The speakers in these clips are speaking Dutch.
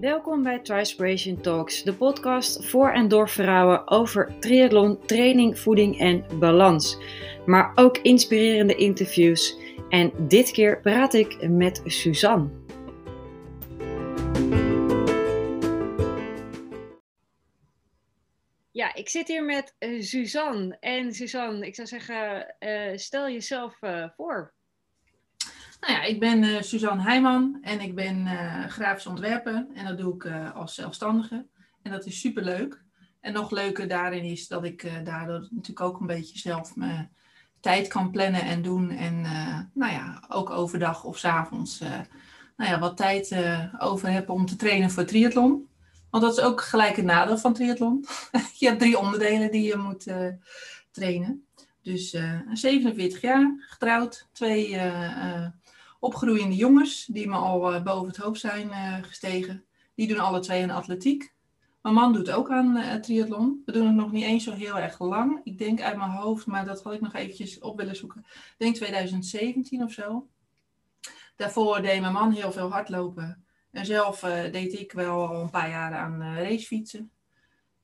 Welkom bij Trispiration Talks, de podcast voor en door vrouwen over triathlon, training, voeding en balans. Maar ook inspirerende interviews. En dit keer praat ik met Suzanne. Ja, ik zit hier met uh, Suzanne. En Suzanne, ik zou zeggen, uh, stel jezelf uh, voor. Nou ja, ik ben uh, Suzanne Heijman en ik ben uh, grafisch ontwerper en dat doe ik uh, als zelfstandige. En dat is super leuk. En nog leuker daarin is dat ik daardoor natuurlijk ook een beetje zelf mijn tijd kan plannen en doen. En nou ja, ook overdag of s avonds nou ja, wat tijd over heb om te trainen voor triathlon. Want dat is ook gelijk een nadeel van triathlon. je hebt drie onderdelen die je moet trainen. Dus 47 jaar, getrouwd, twee opgroeiende jongens die me al uh, boven het hoofd zijn uh, gestegen. Die doen alle twee een atletiek. Mijn man doet ook aan uh, triathlon. We doen het nog niet eens zo heel erg lang. Ik denk uit mijn hoofd, maar dat had ik nog eventjes op willen zoeken. Ik denk 2017 of zo. Daarvoor deed mijn man heel veel hardlopen. En zelf deed ik wel al een paar jaar aan racefietsen.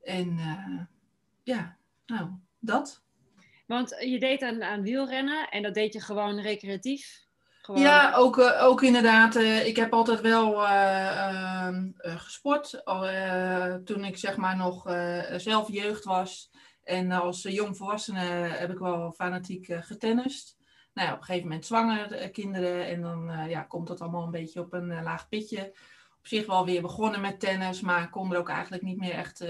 En ja, nou, dat. Want je deed aan, aan wielrennen en dat deed je gewoon recreatief? Ja, ook, uh, ook inderdaad. Uh, ik heb altijd wel uh, gesport. Al, toen ik zeg maar nog zelf jeugd was. En als jongvolwassene heb ik wel fanatiek getennist. Nou ja, op een gegeven moment zwanger, kinderen. En dan ja, komt dat allemaal een beetje op een laag pitje. Op zich wel weer begonnen met tennis. Maar kon er ook eigenlijk niet meer echt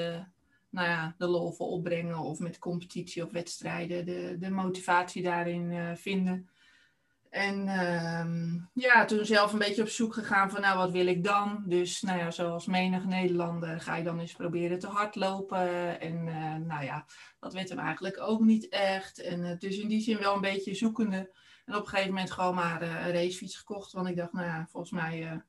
nou ja, de lol voor opbrengen. Of met competitie of wedstrijden. De, de motivatie daarin vinden. En uh, ja, toen zelf een beetje op zoek gegaan van, nou, wat wil ik dan? Dus, nou ja, zoals menig Nederlander ga je dan eens proberen te hardlopen. En uh, nou ja, dat werd hem eigenlijk ook niet echt. En dus in die zin wel een beetje zoekende. En op een gegeven moment gewoon maar uh, een racefiets gekocht. Want ik dacht, nou ja, volgens mij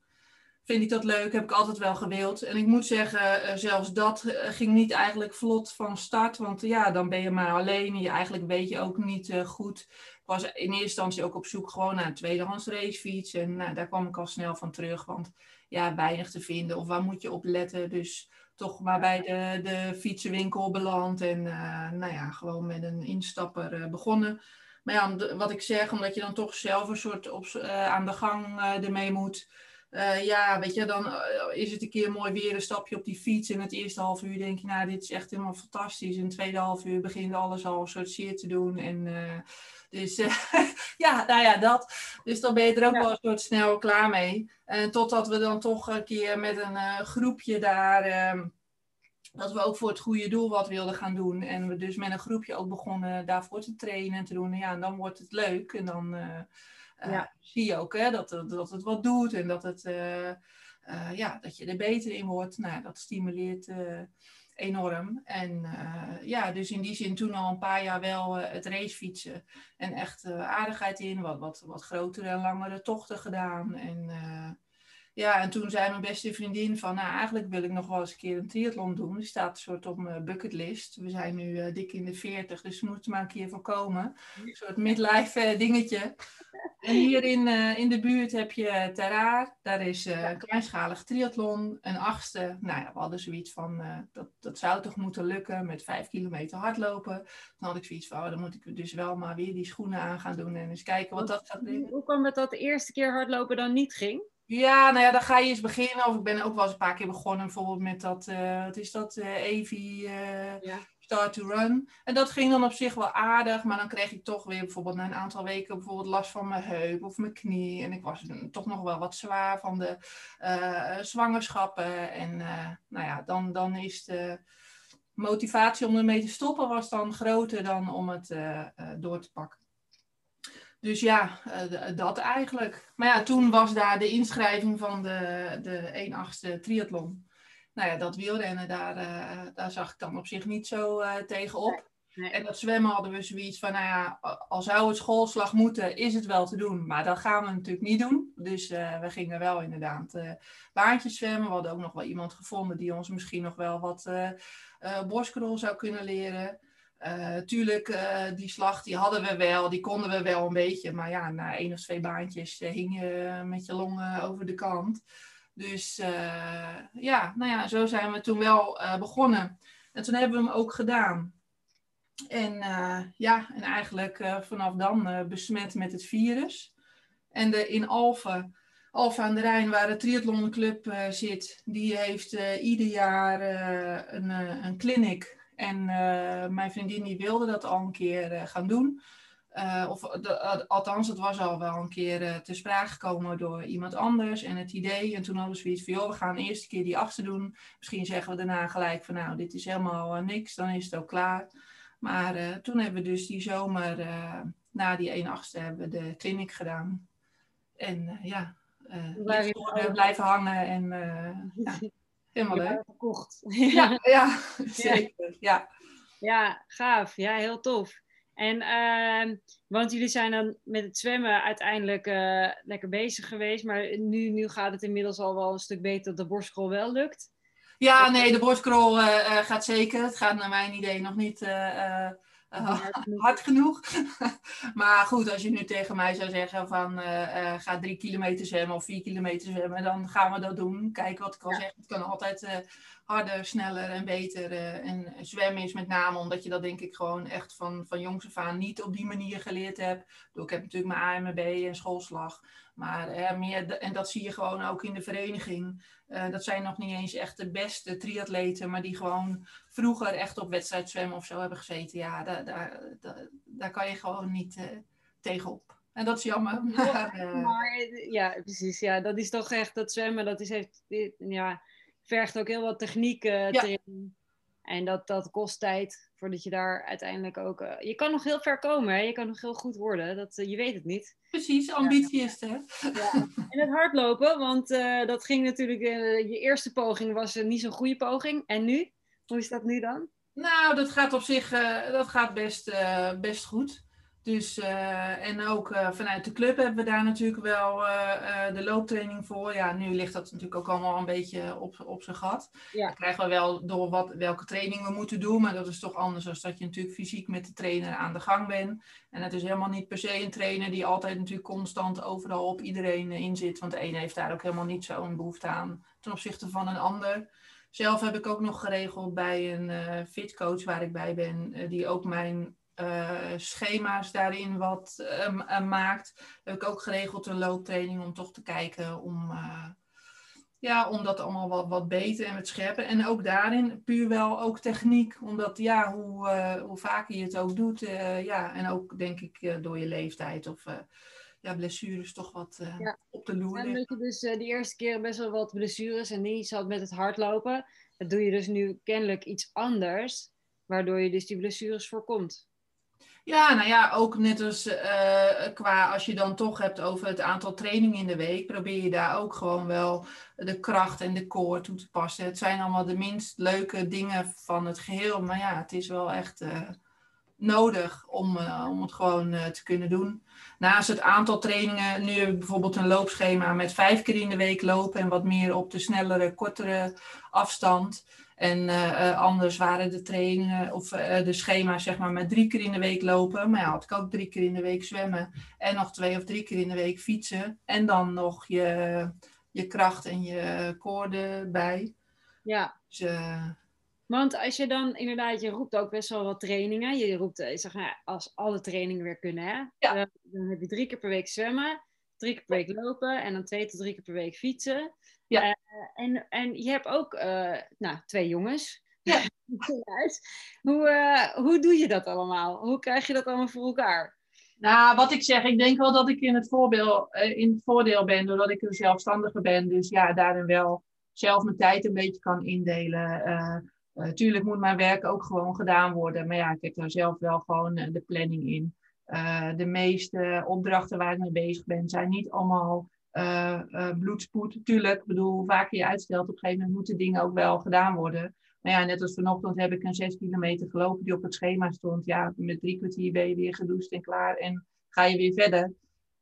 vind ik dat leuk. Heb ik altijd wel gewild. En ik moet zeggen, zelfs dat ging niet eigenlijk vlot van start. Want ja, dan ben je maar alleen. En je eigenlijk weet je ook niet goed was in eerste instantie ook op zoek gewoon naar een tweedehands racefiets. En nou, daar kwam ik al snel van terug, want ja, weinig te vinden. Of waar moet je op letten? Dus toch maar bij de, de fietsenwinkel beland. En uh, nou ja, gewoon met een instapper uh, begonnen. Maar ja, wat ik zeg, omdat je dan toch zelf een soort op, uh, aan de gang ermee moet. Ja, weet je, dan is het een keer mooi weer een stapje op die fiets. En het eerste half uur denk je, nou, dit is echt helemaal fantastisch. En het tweede half uur begint alles al een soort zeer te doen. En dus uh, ja, nou ja, dat. Dus dan ben je er ook wel een soort snel klaar mee. En totdat we dan toch een keer met een groepje daar, uh, dat we ook voor het goede doel wat wilden gaan doen. En we dus met een groepje ook begonnen daarvoor te trainen en te doen. En ja, en dan wordt het leuk. En dan eh, ja. zie je ook hè, dat, dat het wat doet en dat, het, ja, dat je er beter in wordt. Nou, dat stimuleert enorm. En uh, ja, dus in die zin toen al een paar jaar wel uh, het racefietsen en echt uh, aardigheid in, wat, wat, wat grotere en langere tochten gedaan. En ja, en toen zei mijn beste vriendin van, nou eigenlijk wil ik nog wel eens een keer een triathlon doen. Die staat een soort op mijn bucketlist. We zijn nu dik in de 40, dus we moeten maar een keer voorkomen. Een soort midlife dingetje. En hier in, uh, in de buurt heb je Terraar. Daar is een kleinschalig triathlon. Een achtste. Nou ja, we hadden zoiets van, dat, dat zou toch moeten lukken met vijf kilometer hardlopen. Dan had ik zoiets van, oh, dan moet ik dus wel maar weer die schoenen aan gaan doen en eens kijken wat dat gaat brengen. Hoe kwam het dat de eerste keer hardlopen dan niet ging? Ja, nou ja, dan ga je eens beginnen. Of ik ben ook wel eens een paar keer begonnen, bijvoorbeeld met dat, wat is dat, Evi... Ja start to run. En dat ging dan op zich wel aardig, maar dan kreeg ik toch weer bijvoorbeeld na een aantal weken bijvoorbeeld last van mijn heup of mijn knie. En ik was toch nog wel wat zwaar van de uh, zwangerschappen. En uh, nou ja, dan, dan is de motivatie om ermee te stoppen was dan groter dan om het uh, door te pakken. Dus ja, dat eigenlijk. Maar ja, toen was daar de inschrijving van de, de 1 8 triathlon nou ja, dat wielrennen, daar, uh, daar zag ik dan op zich niet zo uh, tegenop. Nee. En dat zwemmen hadden we zoiets van, nou ja, al zou het schoolslag moeten, is het wel te doen. Maar dat gaan we natuurlijk niet doen. Dus uh, we gingen wel inderdaad baantjes zwemmen. We hadden ook nog wel iemand gevonden die ons misschien nog wel wat borstkrol zou kunnen leren. Tuurlijk, die slag die hadden we wel, die konden we wel een beetje. Maar ja, na één of twee baantjes hing je met je longen over de kant. Dus ja, nou ja, zo zijn we toen wel begonnen. En toen hebben we hem ook gedaan. En ja, en eigenlijk vanaf dan besmet met het virus. En de, in Alphen Alfa aan de Rijn, waar de triathlonclub uh, zit, die heeft uh, ieder jaar uh, een, een clinic. En mijn vriendin die wilde dat al een keer gaan doen. of de, althans, het was al wel een keer te sprake gekomen door iemand anders. En het idee, en toen hadden we zoiets van, joh, we gaan de eerste keer die achter doen. Misschien zeggen we daarna gelijk van, nou, dit is helemaal niks, dan is het ook klaar. Maar toen hebben we dus die zomer, na die 1 achtste, hebben we de clinic gedaan. En ja, uh, blijven hangen en ja, helemaal leuk. Gekocht. Ja, ja, zeker. Ja. ja, gaaf. Ja, heel tof. En uh, want jullie zijn dan met het zwemmen uiteindelijk uh, lekker bezig geweest, maar nu, nu gaat het inmiddels al wel een stuk beter dat de borstkrol wel lukt. Ja, nee, de borstkrol gaat zeker. Het gaat naar mijn idee nog niet uh, hard genoeg. maar goed, als je nu tegen mij zou zeggen van uh, uh, ga drie kilometer zwemmen of vier kilometer zwemmen, dan gaan we dat doen. Kijk wat ik al ja. zeg, het kan altijd harder, sneller en beter. en zwemmen is met name omdat je dat denk ik gewoon echt van, van jongs af aan niet op die manier geleerd hebt. Ik heb natuurlijk mijn AMB en schoolslag. Maar meer, en dat zie je gewoon ook in de vereniging. Uh, dat zijn nog niet eens echt de beste triatleten, maar die gewoon vroeger echt op wedstrijd zwemmen of zo hebben gezeten. Ja, daar, daar, daar, daar kan je gewoon niet uh, tegenop. En dat is jammer. Maar, uh... maar, ja, precies. Ja, dat is toch echt dat zwemmen. Dat is, heeft, ja, vergt ook heel wat techniek. Ja. En dat, dat kost tijd voordat je daar uiteindelijk ook. Uh, je kan nog heel ver komen, hè? je kan nog heel goed worden. Dat, uh, je weet het niet. Precies, ambitie is het. Hè? Ja. En het hardlopen, want uh, dat ging natuurlijk. je eerste poging was niet zo'n goede poging. En nu? Hoe is dat nu dan? Nou, dat gaat op zich dat gaat best, best goed. Dus, uh, en ook uh, vanuit de club hebben we daar natuurlijk wel uh, de looptraining voor. Ja, nu ligt dat natuurlijk ook allemaal een beetje op, op zijn gat. Ja. Dan krijgen we wel door wat, welke training we moeten doen. Maar dat is toch anders dan dat je natuurlijk fysiek met de trainer aan de gang bent. En het is helemaal niet per se een trainer die altijd natuurlijk constant overal op iedereen in zit. Want de ene heeft daar ook helemaal niet zo'n behoefte aan ten opzichte van een ander. Zelf heb ik ook nog geregeld bij een fitcoach waar ik bij ben. die ook mijn schema's daarin wat uh, maakt. Heb ik ook geregeld een looptraining om toch te kijken om, ja, om dat allemaal wat, wat beter en wat scherper. En ook daarin puur wel ook techniek. Omdat ja, hoe, hoe vaker je het ook doet, ja, en ook denk ik door je leeftijd of ja, blessures toch wat ja. op de loer. En dat je dus de eerste keer best wel wat blessures en niet zat met het hardlopen. Dat doe je dus nu kennelijk iets anders, waardoor je dus die blessures voorkomt. Ja, nou ja, ook net als uh, qua als je dan toch hebt over het aantal trainingen in de week, probeer je daar ook gewoon wel de kracht en de core toe te passen. Het zijn allemaal de minst leuke dingen van het geheel, maar ja, het is wel echt uh, nodig om, om het gewoon te kunnen doen. Naast het aantal trainingen, nu bijvoorbeeld een loopschema met vijf keer in de week lopen en wat meer op de snellere, kortere afstand. En uh, anders waren de trainingen of uh, de schema's zeg maar met drie keer in de week lopen. Maar ja, had ik ook drie keer in de week zwemmen. En nog twee of drie keer in de week fietsen. En dan nog je, je kracht en je koorden bij. Ja. Dus, Want als je dan inderdaad, je roept ook best wel wat trainingen. Je roept, zeg maar, als alle trainingen weer kunnen, hè? Ja. Dan heb je drie keer per week zwemmen, drie keer per week lopen en dan twee tot drie keer per week fietsen. Ja. Uh, en, en je hebt ook uh, nou, twee jongens. Ja. hoe, uh, hoe doe je dat allemaal? Hoe krijg je dat allemaal voor elkaar? Nou, wat ik zeg, ik denk wel dat ik in het, voorbeeld, in het voordeel ben, doordat ik een zelfstandige ben. Dus ja, daarin wel zelf mijn tijd een beetje kan indelen. Tuurlijk moet mijn werk ook gewoon gedaan worden. Maar ja, ik heb daar zelf wel gewoon de planning in. De meeste opdrachten waar ik mee bezig ben, zijn niet allemaal uh, bloedspoed. Tuurlijk, ik bedoel, vaker je uitstelt, op een gegeven moment moeten dingen ook wel gedaan worden. Maar ja, net als vanochtend heb ik een 6 kilometer gelopen die op het schema stond. Ja, met drie kwartier ben je weer gedoucht en klaar en ga je weer verder.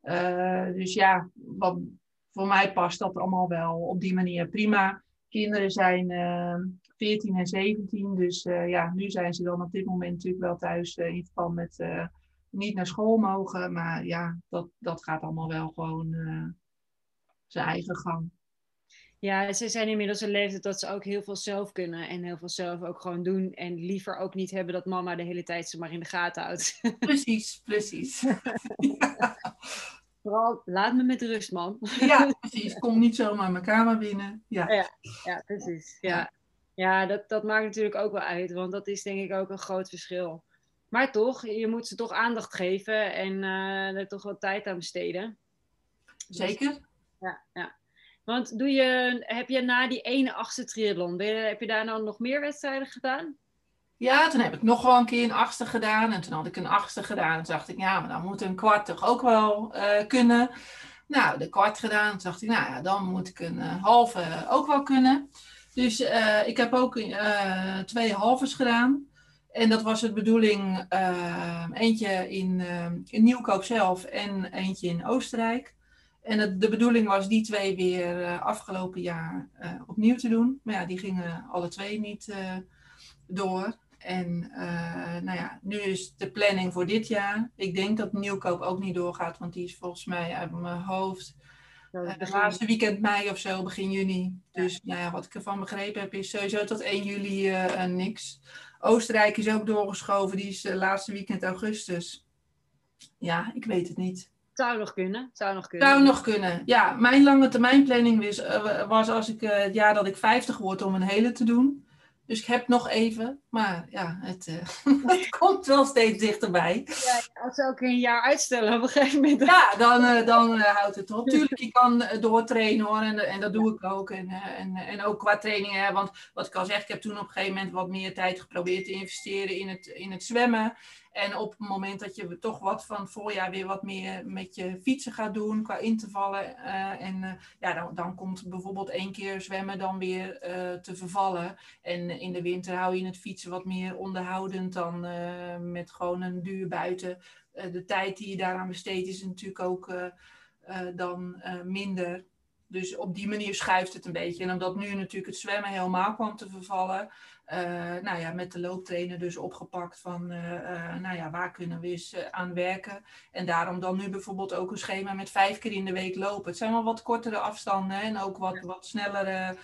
Uh, dus ja, wat, voor mij past dat allemaal wel op die manier prima. Kinderen zijn uh, 14 en 17, dus uh, ja, nu zijn ze dan op dit moment natuurlijk wel thuis in verband met niet naar school mogen. Maar ja, dat, dat gaat allemaal wel gewoon zijn eigen gang. Ja, ze zijn inmiddels een leeftijd dat ze ook heel veel zelf kunnen en heel veel zelf ook gewoon doen. En liever ook niet hebben dat mama de hele tijd ze maar in de gaten houdt. Precies, precies. ja. Vooral, laat me met rust, man. Ja, precies. Kom niet zomaar mijn kamer binnen. Ja, ja, ja precies. Ja, ja dat, dat maakt natuurlijk ook wel uit, want dat is denk ik ook een groot verschil. Maar toch, je moet ze toch aandacht geven en uh, er toch wat tijd aan besteden. Zeker. ja, ja. Want doe je, heb je na die ene achtste triathlon, heb je daar nou nog meer wedstrijden gedaan? Ja, toen heb ik nog wel een keer een achtste gedaan. En toen had ik een achtste gedaan. En toen dacht ik, ja, maar dan moet een kwart toch ook wel uh, kunnen. Nou, de kwart gedaan. Toen dacht ik, nou ja, dan moet ik een uh, halve ook wel kunnen. Dus uh, ik heb ook twee halves gedaan. En dat was de bedoeling, eentje in, in Nieuwkoop zelf en eentje in Oostenrijk. En het, de bedoeling was die twee weer uh, afgelopen jaar opnieuw te doen. Maar ja, die gingen alle twee niet door. En nou ja, nu is de planning voor dit jaar. Ik denk dat Nieuwkoop ook niet doorgaat, want die is volgens mij uit mijn hoofd. Het laatste weekend mei of zo, begin juni. Dus nou ja, wat ik ervan begrepen heb, is sowieso tot 1 juli niks. Oostenrijk is ook doorgeschoven, die is laatste weekend augustus. Ja, ik weet het niet. Zou nog kunnen. Zou nog kunnen. Zou nog kunnen. Ja, mijn lange termijn planning was, was als ik uh, het jaar dat ik 50 word om een hele te doen. Dus ik heb nog even, maar ja, het, uh, het komt wel steeds dichterbij. Ja, als ze ook een jaar uitstellen op een gegeven moment. Ja, dan, uh, dan houdt het op. Tuurlijk, je kan doortrainen hoor, en, en dat doe ik ook. En, en, en ook qua trainingen, want wat ik al zeg, ik heb toen op een gegeven moment wat meer tijd geprobeerd te investeren in het, in het zwemmen. En op het moment dat je toch wat van het voorjaar weer wat meer met je fietsen gaat doen qua intervallen. Uh, en uh, ja, dan, dan komt bijvoorbeeld één keer zwemmen dan weer uh, te vervallen. En in de winter hou je het fietsen wat meer onderhoudend dan met gewoon een duur buiten. de tijd die je daaraan besteedt is natuurlijk ook dan minder. Dus op die manier schuift het een beetje. En omdat nu natuurlijk het zwemmen helemaal kwam te vervallen, uh, nou ja, met de looptrainer dus opgepakt van, uh, uh, nou ja, waar kunnen we eens aan werken. En daarom dan nu bijvoorbeeld ook een schema met vijf keer in de week lopen. Het zijn wel wat kortere afstanden en ook wat, wat snellere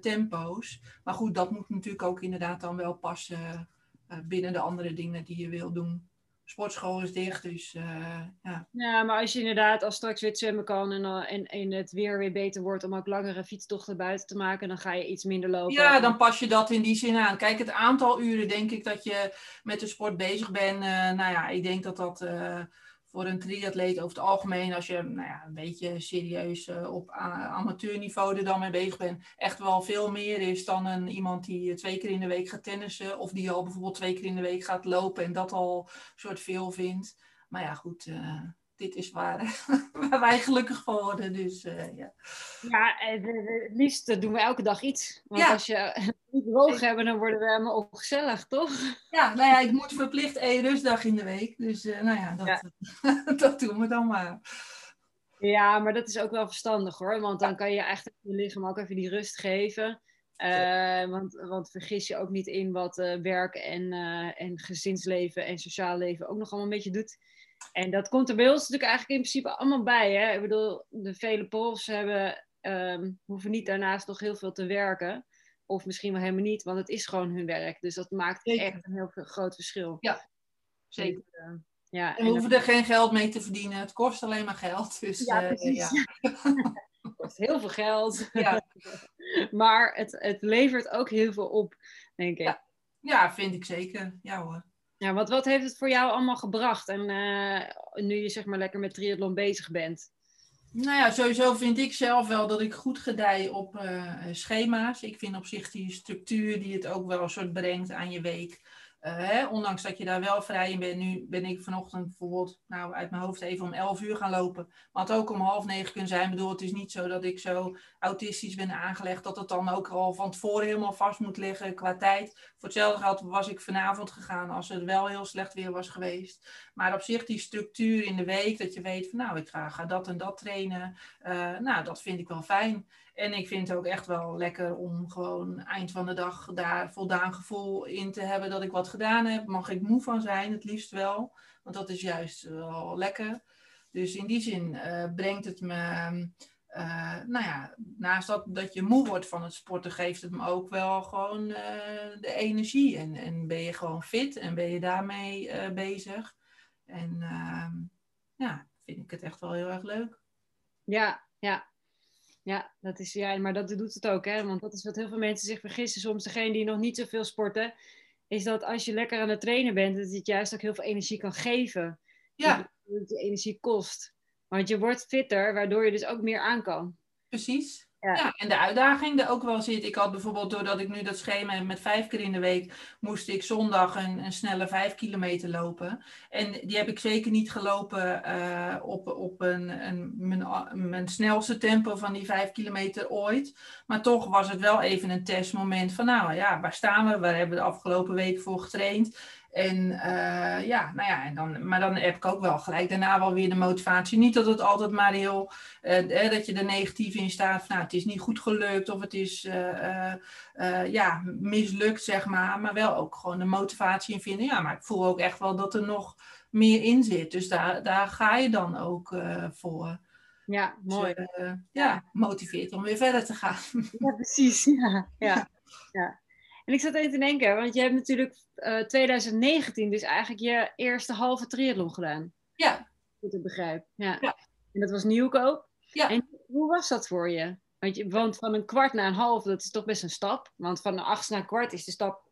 tempo's. Maar goed, dat moet natuurlijk ook inderdaad dan wel passen binnen de andere dingen die je wil doen sportschool is dicht, dus uh, ja. Ja, maar als je inderdaad als straks weer zwemmen kan en, uh, en, en het weer weer beter wordt om ook langere fietstochten buiten te maken, dan ga je iets minder lopen. Ja, dan pas je dat in die zin aan. Kijk, het aantal uren denk ik dat je met de sport bezig bent, uh, nou ja, ik denk dat dat voor een triatleet over het algemeen, als je nou ja, een beetje serieus uh, op amateurniveau er dan mee bezig bent, echt wel veel meer is dan een, iemand die twee keer in de week gaat tennissen. Of die al bijvoorbeeld twee keer in de week gaat lopen en dat al soort veel vindt. Maar ja, goed, uh, dit is waar, waar wij gelukkig van worden. Dus, uh, ja, ja het liefst doen we elke dag iets. Want ja. als je niet droog hebben, dan worden we helemaal ongezellig, toch? Ja, nou ja, ik moet verplicht één rustdag in de week. Dus uh, nou ja dat, ja. dat doen we dan maar. Ja, maar dat is ook wel verstandig hoor. Want dan kan je echt je lichaam ook even die rust geven. Uh, want, want vergis je ook niet in wat werk en, en gezinsleven en sociaal leven ook nog allemaal een beetje doet. En dat komt er bij ons natuurlijk eigenlijk in principe allemaal bij. Hè? Ik bedoel, de vele profs hebben, um, hoeven niet daarnaast nog heel veel te werken. Of misschien wel helemaal niet, want het is gewoon hun werk. Dus dat maakt zeker. echt een heel groot verschil. Ja, zeker. Dus, uh, ja, en we hoeven er geen geld mee te verdienen. Het kost alleen maar geld. Dus, ja, precies. ja. het kost heel veel geld. Ja. maar het, het levert ook heel veel op, denk ik. Ja, ja vind ik zeker. Ja hoor. Ja, wat, wat heeft het voor jou allemaal gebracht? En uh, nu je zeg maar lekker met triathlon bezig bent. Nou ja, sowieso vind ik zelf wel dat ik goed gedij op uh, schema's. Ik vind op zich die structuur die het ook wel een soort brengt aan je week. Hè, ondanks dat je daar wel vrij in bent. Nu ben ik vanochtend bijvoorbeeld nou, uit mijn hoofd even om 11 uur gaan lopen. Maar het ook om half negen kunnen zijn. Ik bedoel, het is niet zo dat ik zo autistisch ben aangelegd. Dat het dan ook al van tevoren helemaal vast moet liggen qua tijd. Voor hetzelfde geld was ik vanavond gegaan als het wel heel slecht weer was geweest. Maar op zich die structuur in de week. Dat je weet van nou, ik ga, ga dat en dat trainen. Uh, nou, dat vind ik wel fijn. En ik vind het ook echt wel lekker om gewoon eind van de dag daar voldaan gevoel in te hebben dat ik wat gedaan heb. Mag ik moe van zijn, het liefst wel. Want dat is juist wel lekker. Dus in die zin uh, brengt het me uh, nou ja, naast dat, dat je moe wordt van het sporten, geeft het me ook wel gewoon uh, de energie. En, en ben je gewoon fit en ben je daarmee bezig. En ehm, ja, vind ik het echt wel heel erg leuk. Ja, ja. Ja, dat is, ja, maar dat doet het ook, hè? Want dat is wat heel veel mensen zich vergissen. Soms degene die nog niet zoveel sporten, is dat als je lekker aan het trainen bent, dat het juist ook heel veel energie kan geven. Ja. Dat het je energie kost. Want je wordt fitter, waardoor je dus ook meer aan kan. Precies. Ja. en de uitdaging er ook wel zit. Ik had bijvoorbeeld, doordat ik nu dat schema heb met vijf keer in de week, moest ik zondag een, een snelle vijf kilometer lopen. En die heb ik zeker niet gelopen uh, op, op een, een, mijn, mijn snelste tempo van die vijf kilometer ooit. Maar toch was het wel even een testmoment van, nou ja, waar staan we? Waar hebben we de afgelopen week voor getraind? En uh, ja, nou ja, en dan, maar dan heb ik ook wel gelijk daarna wel weer de motivatie. Niet dat het altijd maar heel, uh, dat je er negatief in staat van nou, het is niet goed gelukt of het is uh, ja, mislukt, zeg maar. Maar wel ook gewoon de motivatie in vinden. Ja, maar ik voel ook echt wel dat er nog meer in zit. Dus daar, daar ga je dan ook voor. Ja, mooi. Dus, ja, motiveert om weer verder te gaan. Ja, precies. Ja, ja. ja. En ik zat even te denken, want je hebt natuurlijk uh, 2019 dus eigenlijk je eerste halve triathlon gedaan. Ja. Goed te begrijp. Ja. ja. En dat was nieuwkoop. Ja. En hoe was dat voor je? Want, je? want van een kwart naar een half, dat is toch best een stap. Want van een acht naar een kwart is de stap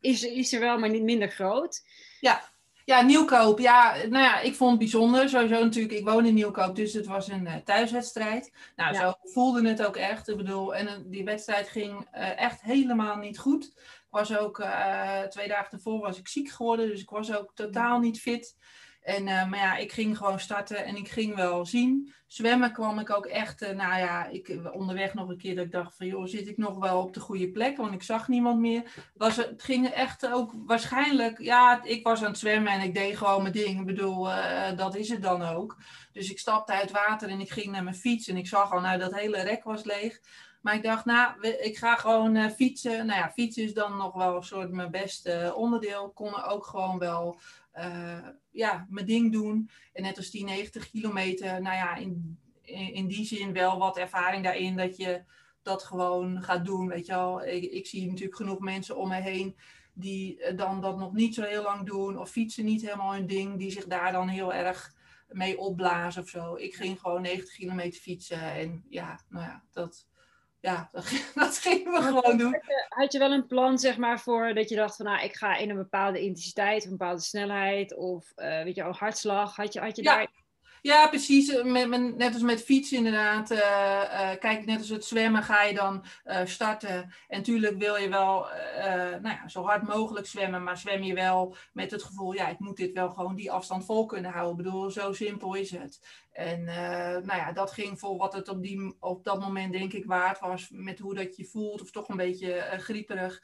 is, is er wel, maar niet minder groot. Ja. Ja, Nieuwkoop. Ja, nou ja, ik vond het bijzonder. Sowieso natuurlijk, ik woon in Nieuwkoop, dus het was een uh, thuiswedstrijd. Nou, ja. zo voelde het ook echt. Ik bedoel, en uh, die wedstrijd ging uh, echt helemaal niet goed. Ik was ook, twee dagen ervoor was ik ziek geworden, dus ik was ook totaal niet fit. En, uh, maar ja, ik ging gewoon starten en ik ging wel zien. Zwemmen kwam ik ook echt, uh, nou ja, ik, onderweg nog een keer dat ik dacht van, joh, zit ik nog wel op de goede plek? Want ik zag niemand meer. Was, het ging echt ook waarschijnlijk, ja, ik was aan het zwemmen en ik deed gewoon mijn ding. Ik bedoel, uh, dat is het dan ook. Dus ik stapte uit water en ik ging naar mijn fiets en ik zag al, nou, dat hele rek was leeg. Maar ik dacht, nou, ik ga gewoon fietsen. Nou ja, fietsen is dan nog wel een soort mijn beste onderdeel. Kon ook gewoon wel uh, ja, mijn ding doen. En net als die 90 kilometer, nou ja, in, in, die zin wel wat ervaring daarin dat je dat gewoon gaat doen. Weet je wel, ik, ik zie natuurlijk genoeg mensen om me heen die dan dat nog niet zo heel lang doen. Of fietsen niet helemaal hun ding, die zich daar dan heel erg mee opblazen of zo. Ik ging gewoon 90 kilometer fietsen en ja, nou ja, dat ja, dat, dat gingen we gewoon doen. Had je wel een plan, zeg maar, voor dat je dacht van, nou, ik ga in een bepaalde intensiteit, een bepaalde snelheid of, uh, weet je, al hartslag. Had je, had je ja. daar... Ja, precies. Met, net als met fietsen inderdaad. Uh, uh, kijk, net als het zwemmen ga je dan starten. En natuurlijk wil je wel nou ja, zo hard mogelijk zwemmen. Maar zwem je wel met het gevoel, ja, ik moet dit wel gewoon die afstand vol kunnen houden. Ik bedoel, zo simpel is het. En nou ja, dat ging voor wat het op, die, op dat moment denk ik waard was. Met hoe dat je voelt. Of toch een beetje grieperig.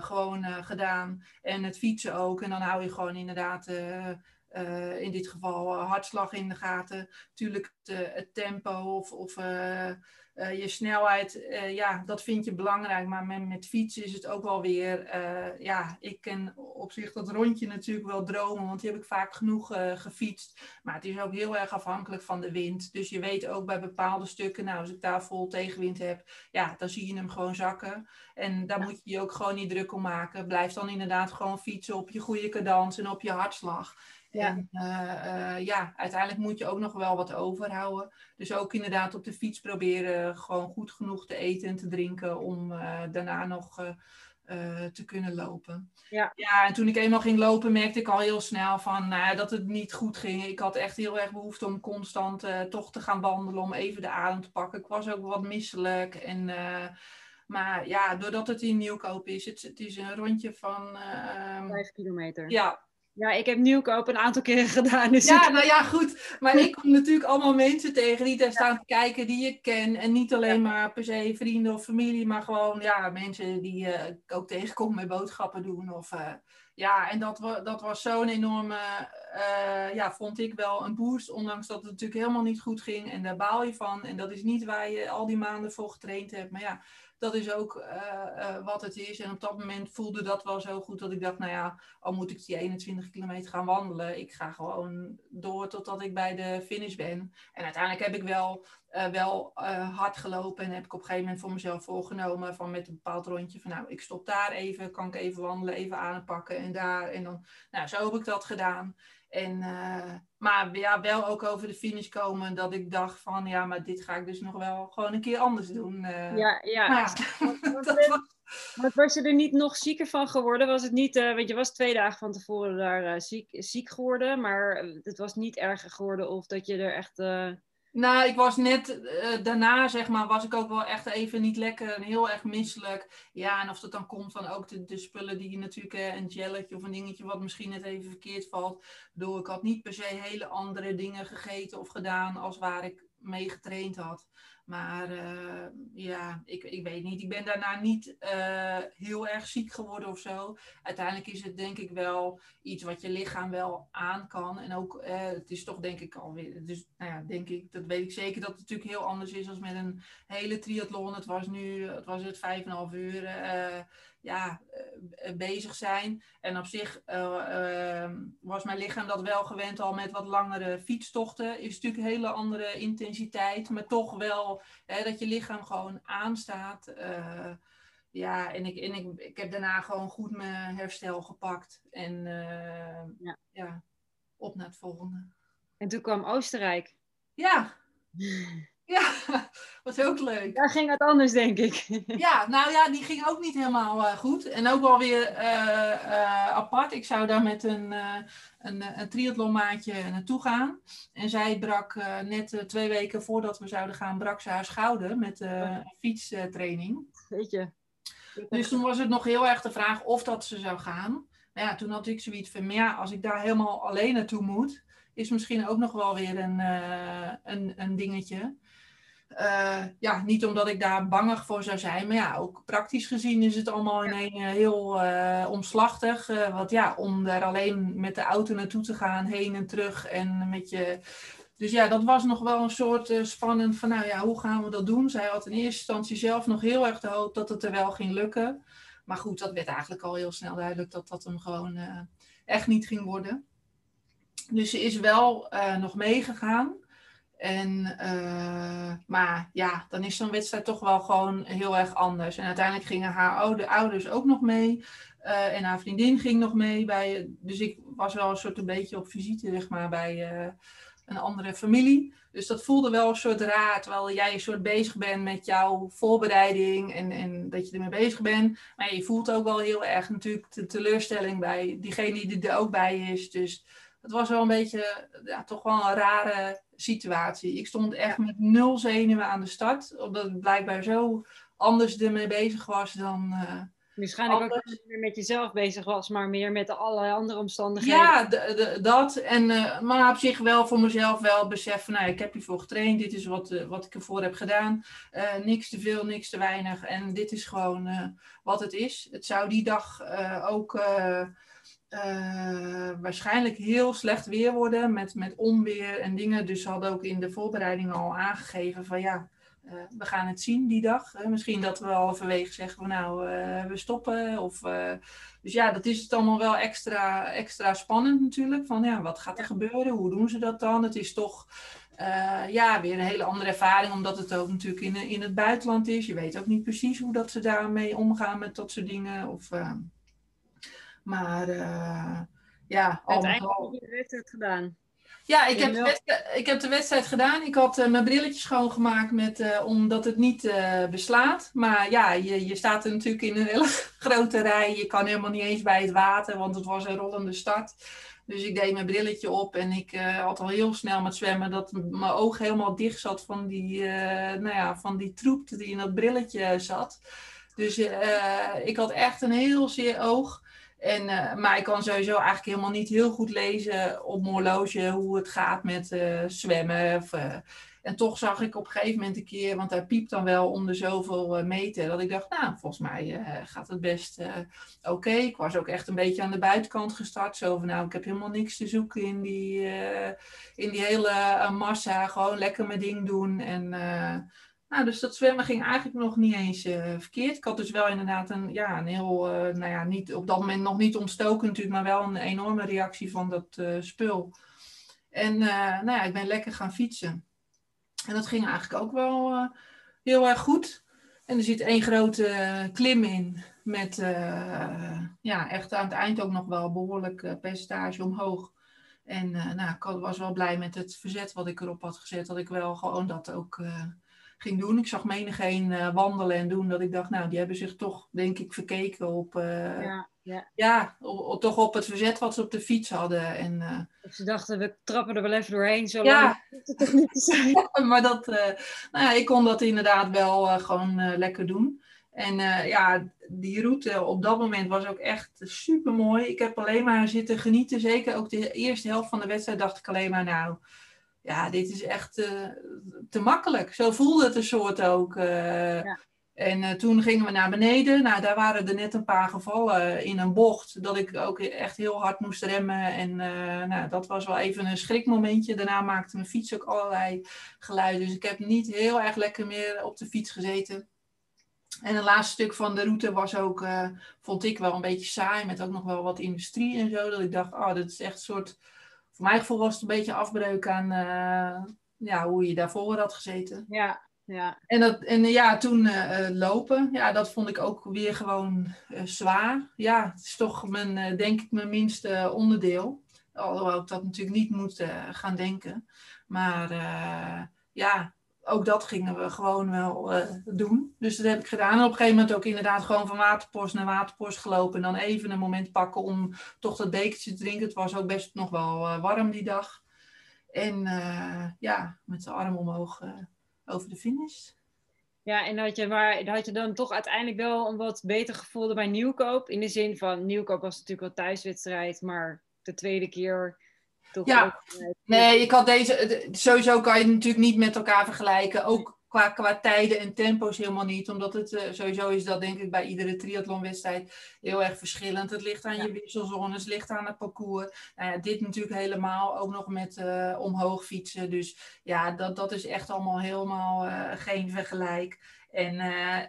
gewoon gedaan. En het fietsen ook. En dan hou je gewoon inderdaad... Uh, in dit geval uh, hartslag in de gaten. Natuurlijk het, uh, het tempo of, of je snelheid. ja, dat vind je belangrijk. Maar met, met fietsen is het ook wel weer... ja, ik ken op zich dat rondje natuurlijk wel dromen. Want die heb ik vaak genoeg gefietst. Maar het is ook heel erg afhankelijk van de wind. Dus je weet ook bij bepaalde stukken... Nou, als ik daar vol tegenwind heb... Ja, dan zie je hem gewoon zakken. En daar moet je je ook gewoon niet druk om maken. Blijf dan inderdaad gewoon fietsen op je goede cadans en op je hartslag. Ja. En uh, uh, ja, uiteindelijk moet je ook nog wel wat overhouden. Dus ook inderdaad op de fiets proberen gewoon goed genoeg te eten en te drinken om uh, daarna nog te kunnen lopen. Ja. ja, en toen ik eenmaal ging lopen merkte ik al heel snel van, nou, dat het niet goed ging. Ik had echt heel erg behoefte om constant toch te gaan wandelen, om even de adem te pakken. Ik was ook wat misselijk en... maar ja, doordat het in Nieuwkoop is, het, het is een rondje van... Uh, Vijf kilometer. Ja, ja, ik heb Nieuwkoop een aantal keren gedaan. Dus ja, nou ja, goed. Maar ik kom natuurlijk allemaal mensen tegen die daar staan te kijken, die je ken. En niet alleen maar per se vrienden of familie, maar gewoon ja, mensen die uh, ik ook tegenkom met boodschappen doen. Of, uh, ja, en dat, dat was zo'n enorme, uh, ja, vond ik wel een boost. Ondanks dat het natuurlijk helemaal niet goed ging. En daar baal je van. En dat is niet waar je al die maanden voor getraind hebt. Maar ja, dat is ook eh, eh, wat het is. En op dat moment voelde dat wel zo goed dat ik dacht, nou ja, al moet ik die 21 kilometer gaan wandelen, ik ga gewoon door totdat ik bij de finish ben. En uiteindelijk heb ik wel, uh, wel hard gelopen en heb ik op een gegeven moment voor mezelf voorgenomen van met een bepaald rondje van nou, ik stop daar even, kan ik even wandelen, even aanpakken en daar. En dan, nou, zo heb ik dat gedaan. En, uh, maar ja, wel ook over de finish komen dat ik dacht van ja, maar dit ga ik dus nog wel gewoon een keer anders doen. Uh, ja, ja. ja. was, was je er niet nog zieker van geworden? Was het niet, uh, want je was twee dagen van tevoren daar ziek, ziek geworden, maar het was niet erger geworden of dat je er echt nou, ik was net uh, daarna, zeg maar, was ik ook wel echt even niet lekker en heel erg misselijk. Ja, en of dat dan komt van ook de, de spullen die je natuurlijk, uh, een gelletje of een dingetje wat misschien net even verkeerd valt. Door ik had niet per se hele andere dingen gegeten of gedaan als waar ik mee getraind had. Maar uh, ja, ik, ik weet niet. Ik ben daarna niet uh, heel erg ziek geworden of zo. Uiteindelijk is het denk ik wel iets wat je lichaam wel aan kan. En ook, uh, het is toch denk ik alweer, dus nou ja, denk ik, dat weet ik zeker dat het natuurlijk heel anders is als met een hele triathlon. Het was nu, het was het vijf en half uur ja, uh, bezig zijn. En op zich uh, uh, was mijn lichaam dat wel gewend al met wat langere fietstochten. Is natuurlijk een hele andere intensiteit, maar toch wel hè, dat je lichaam gewoon aanstaat. ja, en, ik, en ik, ik heb daarna gewoon goed mijn herstel gepakt. En ja. ja, op naar het volgende. En toen kwam Oostenrijk. Ja. Was ook leuk. Daar ging het anders, denk ik. Ja, nou ja, die ging ook niet helemaal uh, goed. En ook wel weer uh, uh, apart. Ik zou daar met een, een, een triathlonmaatje naartoe gaan. En zij brak net twee weken voordat we zouden gaan, brak ze haar schouder met oh. fietstraining. Weet je. Dus toen was het nog heel erg de vraag of dat ze zou gaan. Nou ja, toen had ik zoiets van, ja, als ik daar helemaal alleen naartoe moet, is misschien ook nog wel weer een, een, een dingetje. Uh, ja, niet omdat ik daar bangig voor zou zijn, maar ja, ook praktisch gezien is het allemaal in een uh, heel uh, omslachtig. want ja, om daar alleen met de auto naartoe te gaan, heen en terug en met je. Dus ja, dat was nog wel een soort spannend van, nou ja, hoe gaan we dat doen? Zij had in eerste instantie zelf nog heel erg de hoop dat het er wel ging lukken. Maar goed, dat werd eigenlijk al heel snel duidelijk dat dat hem gewoon echt niet ging worden. Dus ze is wel nog meegegaan. En, uh, maar ja, dan is zo'n wedstrijd toch wel gewoon heel erg anders. En uiteindelijk gingen haar oude, ouders ook nog mee. Uh, en haar vriendin ging nog mee. Bij, dus ik was wel een soort een beetje op visite, zeg maar, bij uh, een andere familie. Dus dat voelde wel een soort raar, terwijl jij een soort bezig bent met jouw voorbereiding en, en dat je ermee bezig bent. Maar je voelt ook wel heel erg natuurlijk de teleurstelling bij diegene die er ook bij is. Dus het was wel een beetje, ja, toch wel een rare situatie. Ik stond echt met nul zenuwen aan de start, omdat ik blijkbaar zo anders ermee bezig was dan. Uh, Waarschijnlijk ook niet meer met jezelf bezig was, maar meer met allerlei andere omstandigheden. Ja, dat. En, uh, maar op zich wel voor mezelf wel beseffen, nou, ik heb hiervoor getraind, dit is wat, uh, wat ik ervoor heb gedaan. niks te veel, niks te weinig. En dit is gewoon wat het is. Het zou die dag ook uh, waarschijnlijk heel slecht weer worden met, met onweer en dingen. Dus ze hadden ook in de voorbereiding al aangegeven van ja, uh, we gaan het zien die dag. Uh, misschien dat we halverwege zeggen van nou, we stoppen. Of, dus ja, dat is het allemaal wel extra, extra spannend natuurlijk. Van ja, wat gaat er gebeuren? Hoe doen ze dat dan? Het is toch ja, weer een hele andere ervaring, omdat het ook natuurlijk in, in het buitenland is. Je weet ook niet precies hoe dat ze daarmee omgaan met dat soort dingen. Of, maar uh, ja, Uiteindelijk heb je de wedstrijd gedaan. Ja, ik heb, de ik heb de wedstrijd gedaan. Ik had uh, mijn brilletjes schoongemaakt met, uh, omdat het niet uh, beslaat. Maar ja, je, je staat er natuurlijk in een hele grote rij. Je kan helemaal niet eens bij het water, want het was een rollende start. Dus ik deed mijn brilletje op en ik had al heel snel met zwemmen dat mijn oog helemaal dicht zat van die, nou ja, van die troep die in dat brilletje zat. Dus ik had echt een heel zeer oog. En, uh, maar ik kan sowieso eigenlijk helemaal niet heel goed lezen op mijn horloge hoe het gaat met uh, zwemmen. Of, uh, en toch zag ik op een gegeven moment een keer, want hij piept dan wel om de zoveel meter, dat ik dacht, nou, volgens mij gaat het best oké. Ik was ook echt een beetje aan de buitenkant gestart. Zo van, nou, ik heb helemaal niks te zoeken in die, in die hele massa. Gewoon lekker mijn ding doen. En Nou, dus dat zwemmen ging eigenlijk nog niet eens verkeerd. Ik had dus wel inderdaad een, ja, een heel, nou ja, niet, op dat moment nog niet ontstoken natuurlijk, maar wel een enorme reactie van dat spul. En nou ja, ik ben lekker gaan fietsen. En dat ging eigenlijk ook wel heel erg goed. En er zit één grote klim in. Met ja, echt aan het eind ook nog wel behoorlijk percentage omhoog. En nou, ik was wel blij met het verzet wat ik erop had gezet. Dat ik wel gewoon dat ook ging doen. Ik zag menigeen wandelen en doen. Dat ik dacht, nou, die hebben zich toch, denk ik, verkeken op... ja. Ja, ja op, toch op het verzet wat ze op de fiets hadden. En, of ze dachten, we trappen er wel even doorheen, zo ja. het toch niet zijn. ja, maar dat, nou ja, ik kon dat inderdaad wel gewoon lekker doen. En ja, die route op dat moment was ook echt super mooi. Ik heb alleen maar zitten genieten. Zeker ook de eerste helft van de wedstrijd dacht ik alleen maar, nou, ja, dit is echt uh, te makkelijk. Zo voelde het een soort ook. Uh, ja. En toen gingen we naar beneden. Nou, daar waren er net een paar gevallen in een bocht. Dat ik ook echt heel hard moest remmen. En nou, dat was wel even een schrikmomentje. Daarna maakte mijn fiets ook allerlei geluiden. Dus ik heb niet heel erg lekker meer op de fiets gezeten. En het laatste stuk van de route was ook, vond ik wel een beetje saai, met ook nog wel wat industrie en zo. Dat ik dacht, oh, dat is echt een soort, voor mijn gevoel was het een beetje afbreuk aan uh, ja, hoe je daarvoor had gezeten. Ja, ja. En, dat, en ja, toen uh, lopen, ja, dat vond ik ook weer gewoon zwaar. Ja, het is toch mijn, denk ik, mijn minste onderdeel. Alhoewel ik dat natuurlijk niet moet gaan denken. Maar ja, ook dat gingen we gewoon wel uh, doen. Dus dat heb ik gedaan. En op een gegeven moment ook inderdaad gewoon van waterpost naar waterpost gelopen. En dan even een moment pakken om toch dat bekertje te drinken. Het was ook best nog wel uh, warm die dag. En uh, ja, met de arm omhoog over de finish. Ja, en had je, maar, had je dan toch uiteindelijk wel een wat beter gevoel bij Nieuwkoop? In de zin van, Nieuwkoop was natuurlijk wel thuiswedstrijd, maar de tweede keer ja, nee, ik had deze. Sowieso kan je het natuurlijk niet met elkaar vergelijken. Ook qua, qua tijden en tempo's helemaal niet. Omdat het uh, sowieso is dat, denk ik, bij iedere triathlonwedstrijd heel erg verschillend. Het ligt aan je wisselzones, het ligt aan het parcours. Nou ja, dit natuurlijk helemaal ook nog met uh, omhoog fietsen. Dus ja, dat, dat is echt allemaal helemaal uh, geen vergelijk. En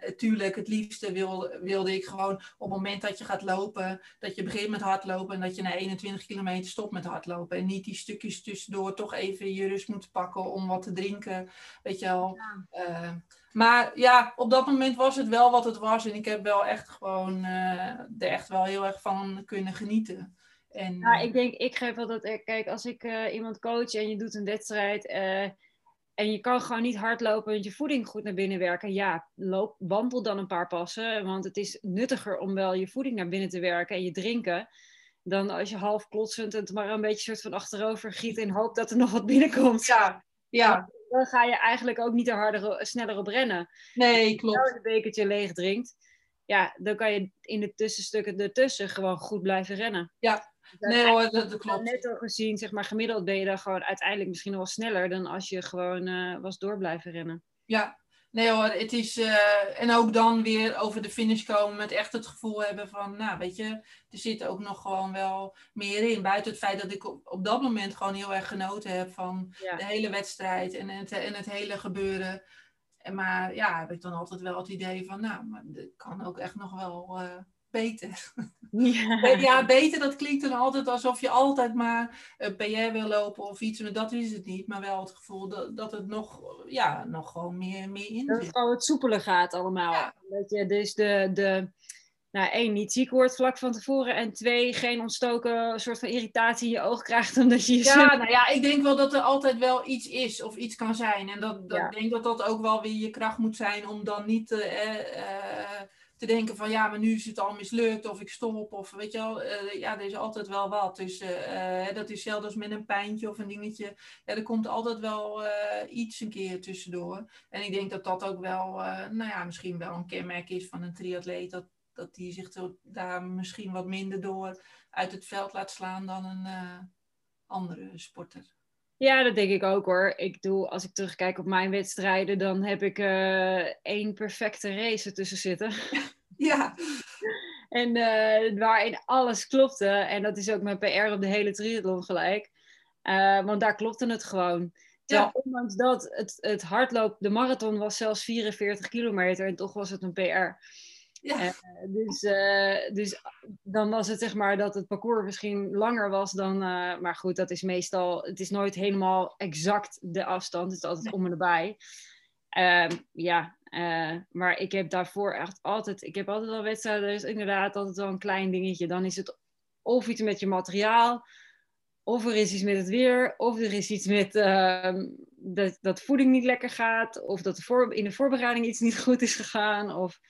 natuurlijk, uh, het liefste wil, wilde ik gewoon op het moment dat je gaat lopen, dat je begint met hardlopen en dat je na 21 kilometer stopt met hardlopen. En niet die stukjes tussendoor toch even je rust moet pakken om wat te drinken. Weet je wel. Uh, maar ja, op dat moment was het wel wat het was. En ik heb wel echt gewoon uh, er echt wel heel erg van kunnen genieten. En, ja, ik denk, ik geef altijd, kijk, als ik iemand coach en je doet een wedstrijd en je kan gewoon niet hardlopen en je voeding goed naar binnen werken. Ja, loop, wandel dan een paar passen. Want het is nuttiger om wel je voeding naar binnen te werken en je drinken. Dan als je half klotsend het maar een beetje soort van achterover giet en hoopt dat er nog wat binnenkomt. Ja, ja. Dan ga je eigenlijk ook niet er harder, sneller op rennen. Nee, klopt. Als je een bekertje leeg drinkt, ja, dan kan je in de tussenstukken ertussen gewoon goed blijven rennen. Ja, Nee hoor, dat, klopt. Net al gezien, zeg maar, gemiddeld ben je dan gewoon uiteindelijk misschien wel sneller dan als je gewoon uh, was door blijven rennen. Ja, nee hoor, het is. Uh, en ook dan weer over de finish komen met echt het gevoel hebben van, nou weet je, er zit ook nog gewoon wel meer in. Buiten het feit dat ik op, op dat moment gewoon heel erg genoten heb van de hele wedstrijd en het, en het hele gebeuren. En maar ja, heb ik dan altijd wel het idee van, nou, maar dit kan ook echt nog wel. Uh, beter. Ja. ja. beter, dat klinkt dan altijd alsof je altijd maar een PR wil lopen of iets. Maar dat is het niet. Maar wel het gevoel dat, dat het nog, ja, nog gewoon meer, meer in Dat het gewoon het soepeler gaat allemaal. Dat je dus de, de, nou, één, niet ziek wordt vlak van tevoren. En twee, geen ontstoken soort van irritatie in je oog krijgt. Omdat je ja, nou ja, ik denk wel dat er altijd wel iets is of iets kan zijn. En dat, dat, ik denk dat dat ook wel weer je kracht moet zijn om dan niet... Uh, uh, te denken van ja, maar nu is het al mislukt of ik stop of weet je wel, uh, ja, er is altijd wel wat. Dus uh, dat is zelfs met een pijntje of een dingetje. Ja, er komt altijd wel iets een keer tussendoor. En ik denk dat dat ook wel, nou ja, misschien wel een kenmerk is van een triatleet. Dat, dat die zich daar misschien wat minder door uit het veld laat slaan dan een andere sporter. Ja, dat denk ik ook hoor. Ik doe, als ik terugkijk op mijn wedstrijden, dan heb ik uh, één perfecte race ertussen zitten. Ja. en uh, waarin alles klopte. En dat is ook mijn PR op de hele triathlon gelijk. Uh, want daar klopte het gewoon. Terwijl ondanks dat het, het hardloop, de marathon was zelfs 44 kilometer en toch was het een PR. Ja. Uh, dus, uh, dus dan was het zeg maar dat het parcours misschien langer was dan. Uh, maar goed, dat is meestal. Het is nooit helemaal exact de afstand. Het is altijd om en erbij. Ehm, ja, maar ik heb daarvoor echt altijd. Ik heb altijd al wedstrijden. Dus inderdaad altijd wel een klein dingetje. Dan is het of iets met je materiaal. Of er is iets met het weer. Of er is iets met ehm, dat, dat voeding niet lekker gaat. Of dat de voor, in de voorbereiding iets niet goed is gegaan. Of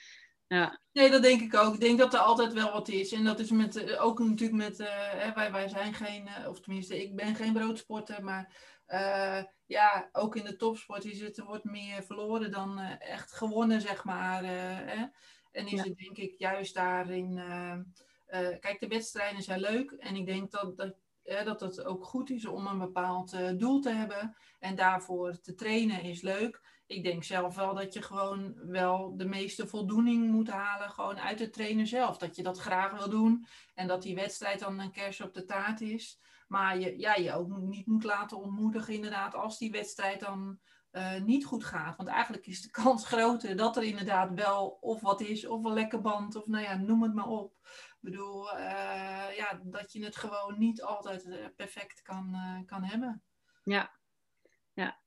ja. Nee, dat denk ik ook. Ik denk dat er altijd wel wat is. En dat is met, eh, ook natuurlijk met, uh, wij, wij zijn geen, uh, of tenminste, ik ben geen broodsporter, maar uh, ja, ook in de topsport is het, er wordt meer verloren dan echt gewonnen, zeg maar. Hè? En is ja. het denk ik juist daarin, kijk, de wedstrijden zijn leuk en ik denk dat, dat, dat het ook goed is om een bepaald doel te hebben en daarvoor te trainen is leuk ik denk zelf wel dat je gewoon wel de meeste voldoening moet halen, gewoon uit de trainer zelf. Dat je dat graag wil doen en dat die wedstrijd dan een kers op de taart is. Maar je, ja, je ook niet moet laten ontmoedigen, inderdaad, als die wedstrijd dan uh, niet goed gaat. Want eigenlijk is de kans groter dat er inderdaad wel of wat is, of een lekke band, of nou ja, noem het maar op. Ik bedoel, uh, ja, dat je het gewoon niet altijd uh, perfect kan, kan hebben. Ja, ja,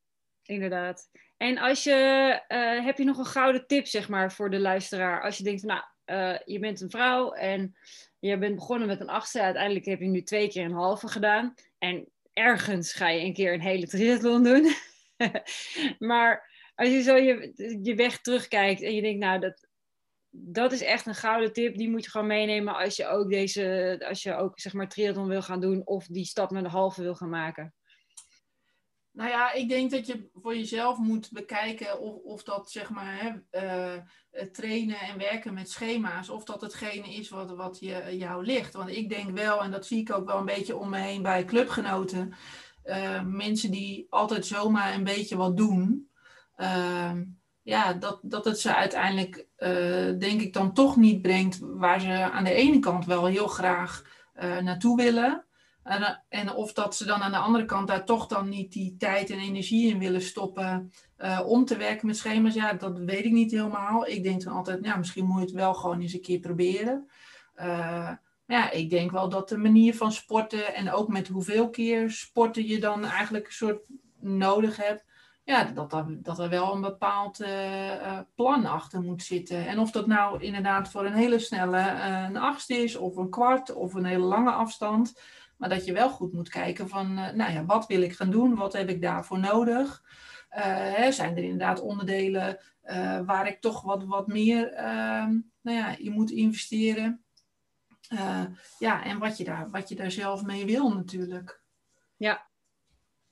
inderdaad. En als je, uh, heb je nog een gouden tip, zeg maar, voor de luisteraar? Als je denkt, nou, uh, je bent een vrouw en je bent begonnen met een achtste. Uiteindelijk heb je nu twee keer een halve gedaan. En ergens ga je een keer een hele triathlon doen. maar als je zo je, je weg terugkijkt en je denkt, nou, dat, dat is echt een gouden tip. Die moet je gewoon meenemen als je ook deze, als je ook zeg maar triathlon wil gaan doen of die stap naar de halve wil gaan maken. Nou ja, ik denk dat je voor jezelf moet bekijken of, of dat zeg maar hè, uh, trainen en werken met schema's, of dat hetgene is wat, wat je, jou ligt. Want ik denk wel, en dat zie ik ook wel een beetje om me heen bij clubgenoten, uh, mensen die altijd zomaar een beetje wat doen, uh, ja, dat, dat het ze uiteindelijk, denk ik, dan toch niet brengt waar ze aan de ene kant wel heel graag naartoe willen. En, en, of dat ze dan aan de andere kant daar toch dan niet die tijd en energie in willen stoppen uh, om te werken met schema's, ja, dat weet ik niet helemaal. Ik denk dan altijd, ja, misschien moet je het wel gewoon eens een keer proberen. Uh, ja, ik denk wel dat de manier van sporten en ook met hoeveel keer sporten je dan eigenlijk een soort nodig hebt, ja, dat, er, dat er wel een bepaald plan achter moet zitten. En of dat nou inderdaad voor een hele snelle een achtste is, of een kwart, of een hele lange afstand. Maar dat je wel goed moet kijken van, uh, nou ja, wat wil ik gaan doen? Wat heb ik daarvoor nodig? Uh, hè, zijn er inderdaad onderdelen uh, waar ik toch wat, wat meer ehm, nou ja, in moet investeren? ja, en wat je, daar, wat je daar zelf mee wil natuurlijk. Ja.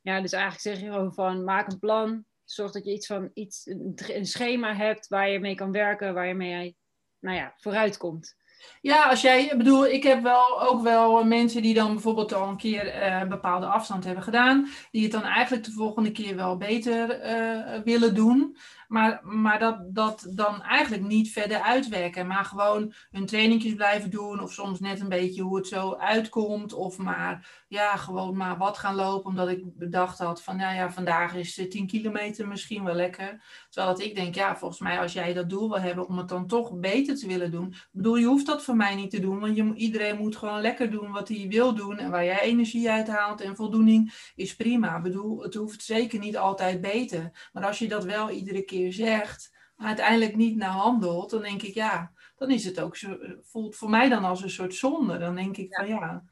ja, dus eigenlijk zeg je gewoon van maak een plan. Zorg dat je iets van iets, een schema hebt waar je mee kan werken, waar je mee nou ja, vooruit komt. Ja, als jij, ik bedoel, ik heb wel ook wel mensen die dan bijvoorbeeld al een keer een bepaalde afstand hebben gedaan, die het dan eigenlijk de volgende keer wel beter uh, willen doen. Maar, maar dat, dat dan eigenlijk niet verder uitwerken. Maar gewoon hun trainingjes blijven doen. Of soms net een beetje hoe het zo uitkomt. Of maar, ja, gewoon maar wat gaan lopen. Omdat ik bedacht had van, nou ja, vandaag is 10 kilometer misschien wel lekker. Terwijl dat ik denk, ja, volgens mij als jij dat doel wil hebben om het dan toch beter te willen doen. Ik bedoel, je hoeft dat voor mij niet te doen. Want je, iedereen moet gewoon lekker doen wat hij wil doen. En waar jij energie uit haalt en voldoening is prima. Ik bedoel, het hoeft zeker niet altijd beter. Maar als je dat wel iedere keer zegt, maar uiteindelijk niet naar handelt, dan denk ik ja, dan is het ook zo, voelt voor mij dan als een soort zonde. Dan denk ik van ja.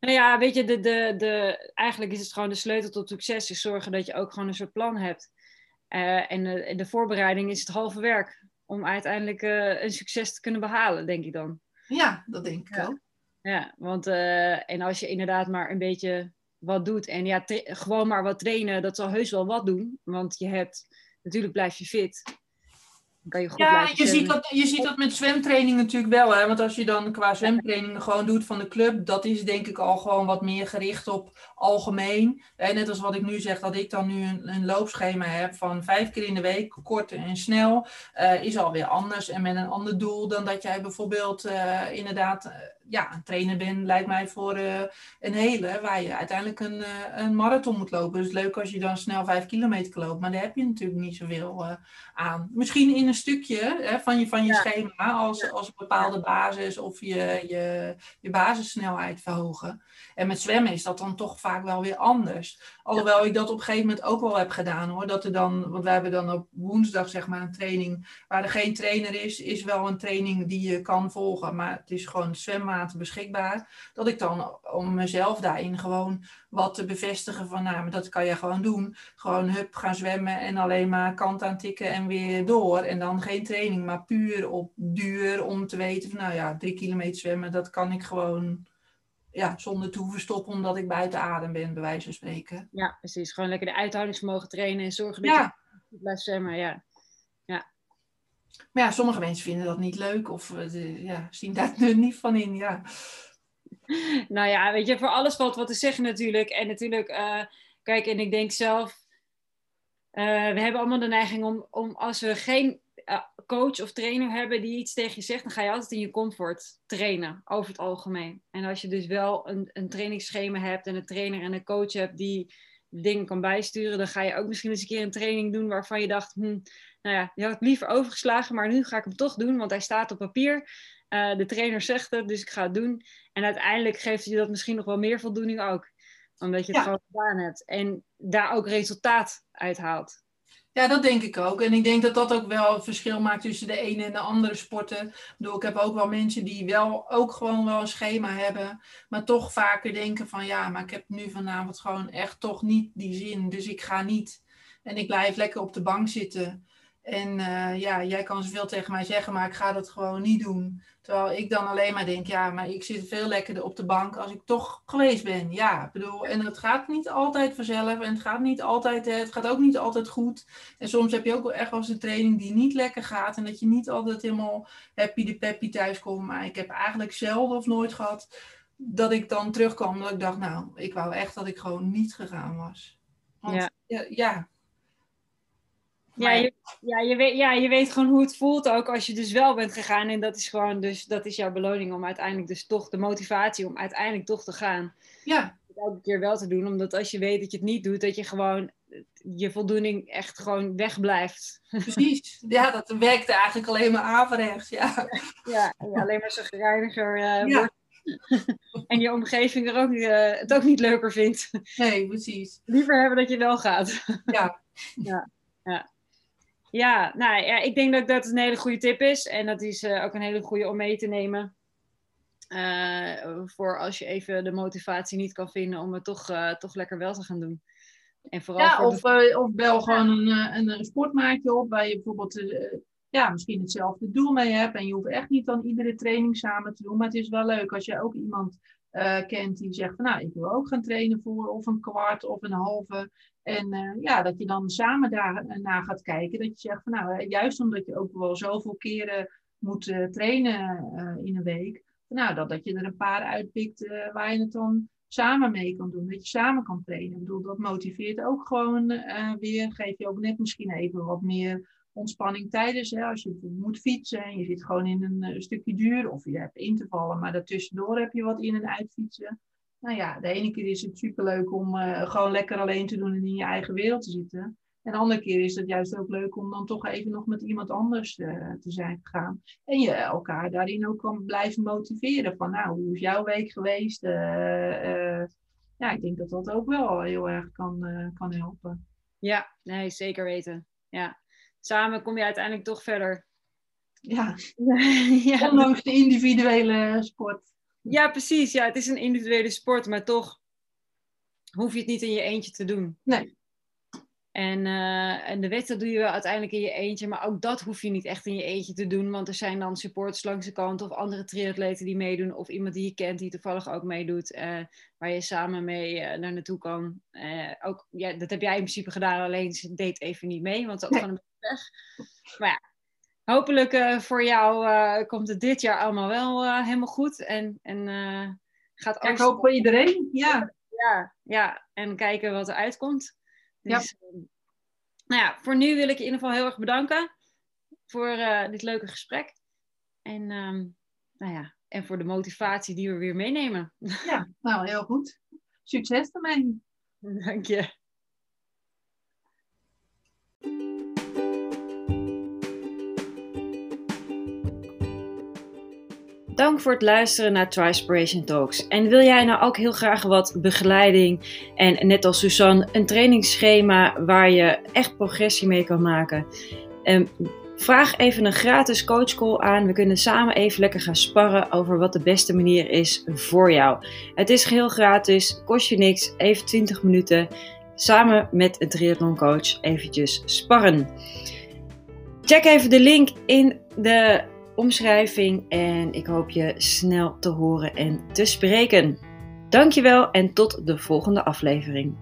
Nou ja, weet je, de, de, de, eigenlijk is het gewoon de sleutel tot succes, is zorgen dat je ook gewoon een soort plan hebt. Uh, en de, de, voorbereiding is het halve werk om uiteindelijk uh, een succes te kunnen behalen, denk ik dan. Ja, dat denk ik ja. ook. Ja, want uh, en als je inderdaad maar een beetje wat doet en ja, gewoon maar wat trainen, dat zal heus wel wat doen. Want je hebt natuurlijk blijf je fit. Dan kan je goed ja, je ziet, dat, je ziet dat met zwemtraining natuurlijk wel. Hè? Want als je dan qua zwemtraining gewoon doet van de club, dat is denk ik al gewoon wat meer gericht op algemeen. En net als wat ik nu zeg, dat ik dan nu een, een loopschema heb van vijf keer in de week, kort en snel, uh, is alweer anders en met een ander doel dan dat jij bijvoorbeeld uh, inderdaad ja, een trainer ben, lijkt mij voor uh, een hele, waar je uiteindelijk een, uh, een marathon moet lopen. Dus leuk als je dan snel vijf kilometer loopt, maar daar heb je natuurlijk niet zoveel uh, aan. Misschien in een stukje hè, van je, van je ja. schema, als, als een bepaalde basis of je, je, je basissnelheid verhogen. En met zwemmen is dat dan toch vaak wel weer anders. Alhoewel ik dat op een gegeven moment ook wel heb gedaan hoor. Dat er dan, want we hebben dan op woensdag zeg maar een training waar er geen trainer is, is wel een training die je kan volgen. Maar het is gewoon beschikbaar. Dat ik dan om mezelf daarin gewoon wat te bevestigen van nou, maar dat kan je gewoon doen. Gewoon hup gaan zwemmen en alleen maar kant aan tikken en weer door. En dan geen training, maar puur op duur om te weten van nou ja, drie kilometer zwemmen, dat kan ik gewoon ja, zonder te hoeven stoppen omdat ik buiten adem ben, bij wijze van spreken. Ja, precies. Gewoon lekker de uithoudingsvermogen trainen en zorgen dat ja. je blijft zwemmen. Ja. ja. Maar ja, sommige mensen vinden dat niet leuk of uh, ja, zien daar er niet van in. Ja. Nou ja, weet je, voor alles valt wat te zeggen natuurlijk. En natuurlijk, uh, kijk, en ik denk zelf, uh, we hebben allemaal de neiging om, om als we geen coach of trainer hebben die iets tegen je zegt, dan ga je altijd in je comfort trainen, over het algemeen. En als je dus wel een, een trainingsschema hebt en een trainer en een coach hebt die dingen kan bijsturen, dan ga je ook misschien eens een keer een training doen waarvan je dacht, hm, nou ja, je had het liever overgeslagen, maar nu ga ik hem toch doen, want hij staat op papier. Uh, de trainer zegt het, dus ik ga het doen. En uiteindelijk geeft je dat misschien nog wel meer voldoening ook. Omdat je het ja. gewoon gedaan hebt. En daar ook resultaat uit haalt. Ja, dat denk ik ook. En ik denk dat dat ook wel een verschil maakt tussen de ene en de andere sporten. Ik, bedoel, ik heb ook wel mensen die wel ook gewoon wel een schema hebben, maar toch vaker denken van ja, maar ik heb nu vanavond gewoon echt toch niet die zin, dus ik ga niet. En ik blijf lekker op de bank zitten. En uh, ja, jij kan zoveel tegen mij zeggen, maar ik ga dat gewoon niet doen. Terwijl ik dan alleen maar denk, ja, maar ik zit veel lekkerder op de bank als ik toch geweest ben. Ja, ik bedoel, en het gaat niet altijd vanzelf en het gaat niet altijd, het gaat ook niet altijd goed. En soms heb je ook wel echt wel eens een training die niet lekker gaat en dat je niet altijd helemaal happy de peppy thuis komt. Maar ik heb eigenlijk zelden of nooit gehad dat ik dan terugkwam dat ik dacht, nou, ik wou echt dat ik gewoon niet gegaan was. Want, ja. ja, ja ja, je, ja, je weet, ja, je weet gewoon hoe het voelt ook als je dus wel bent gegaan. En dat is gewoon, dus dat is jouw beloning om uiteindelijk dus toch de motivatie om uiteindelijk toch te gaan. Ja. Elke keer wel te doen, omdat als je weet dat je het niet doet, dat je gewoon je voldoening echt gewoon wegblijft. Precies, ja, dat werkt eigenlijk alleen maar averechts, ja. Ja, ja alleen maar zo'n reiniger uh, ja. wordt. en je omgeving er ook, uh, het ook niet leuker vindt. Nee, precies. Liever hebben dat je wel gaat. Ja. ja. ja. Ja, nou ja, ik denk dat dat een hele goede tip is. En dat is uh, ook een hele goede om mee te nemen. Uh, voor als je even de motivatie niet kan vinden om het toch, uh, toch lekker wel te gaan doen. En vooral ja, of, de... of bel gewoon een, een, een sportmaatje op waar je bijvoorbeeld ja, misschien hetzelfde doel mee hebt. En je hoeft echt niet dan iedere training samen te doen. Maar het is wel leuk als je ook iemand uh, kent die zegt van nou, ik wil ook gaan trainen voor of een kwart of een halve. En uh, ja, dat je dan samen daarna gaat kijken. Dat je zegt van nou, juist omdat je ook wel zoveel keren moet trainen in een week. Nou, dat, dat je er een paar uitpikt waar je het dan samen mee kan doen. Dat je samen kan trainen. Ik bedoel, dat motiveert ook gewoon weer. Geef je ook net misschien even wat meer ontspanning tijdens. Hè, als je moet fietsen en je zit gewoon in een, stukje duur of je hebt in te vallen, maar daartussendoor heb je wat in- en uitfietsen. Nou ja, de ene keer is het superleuk om uh, gewoon lekker alleen te doen en in je eigen wereld te zitten. En de andere keer is het juist ook leuk om dan toch even nog met iemand anders uh, te zijn gegaan. En je elkaar daarin ook kan blijven motiveren. Van nou, hoe is jouw week geweest? Uh, ja, ik denk dat dat ook wel heel erg kan, kan helpen. Ja, nee, zeker weten. Ja samen kom je uiteindelijk toch verder. Ja, ja. ondanks de individuele sport. Ja, precies. Ja, het is een individuele sport, maar toch hoef je het niet in je eentje te doen. Nee. En, uh, en de wedstrijd doe je wel uiteindelijk in je eentje, maar ook dat hoef je niet echt in je eentje te doen, want er zijn dan supporters langs de kant of andere triatleten die meedoen of iemand die je kent die toevallig ook meedoet, uh, waar je samen mee uh, naar naartoe kan. ook, ja, dat heb jij in principe gedaan, alleen ze deed even niet mee, want ze had gewoon een weg. Maar ja, hopelijk uh, voor jou uh, komt het dit jaar allemaal wel uh, helemaal goed. En, en gaat alles... Ik hoop voor iedereen, ja. Ja, ja, en kijken wat er uitkomt. Dus, ja. nou ja, voor nu wil ik je in ieder geval heel erg bedanken voor dit leuke gesprek. En um, nou ja, en voor de motivatie die we weer meenemen. Ja, nou heel goed. Succes ermee. Dank je. Dank voor het luisteren naar Trispiration Talks. En wil jij nou ook heel graag wat begeleiding en net als Suzanne een trainingsschema waar je echt progressie mee kan maken? Um, vraag even een gratis coachcall aan. We kunnen samen even lekker gaan sparren over wat de beste manier is voor jou. Het is geheel gratis, kost je niks, even 20 minuten. Samen met een triathlon coach eventjes sparren. Check even de link in de omschrijving en ik hoop je snel te horen en te spreken. Dankjewel en tot de volgende aflevering.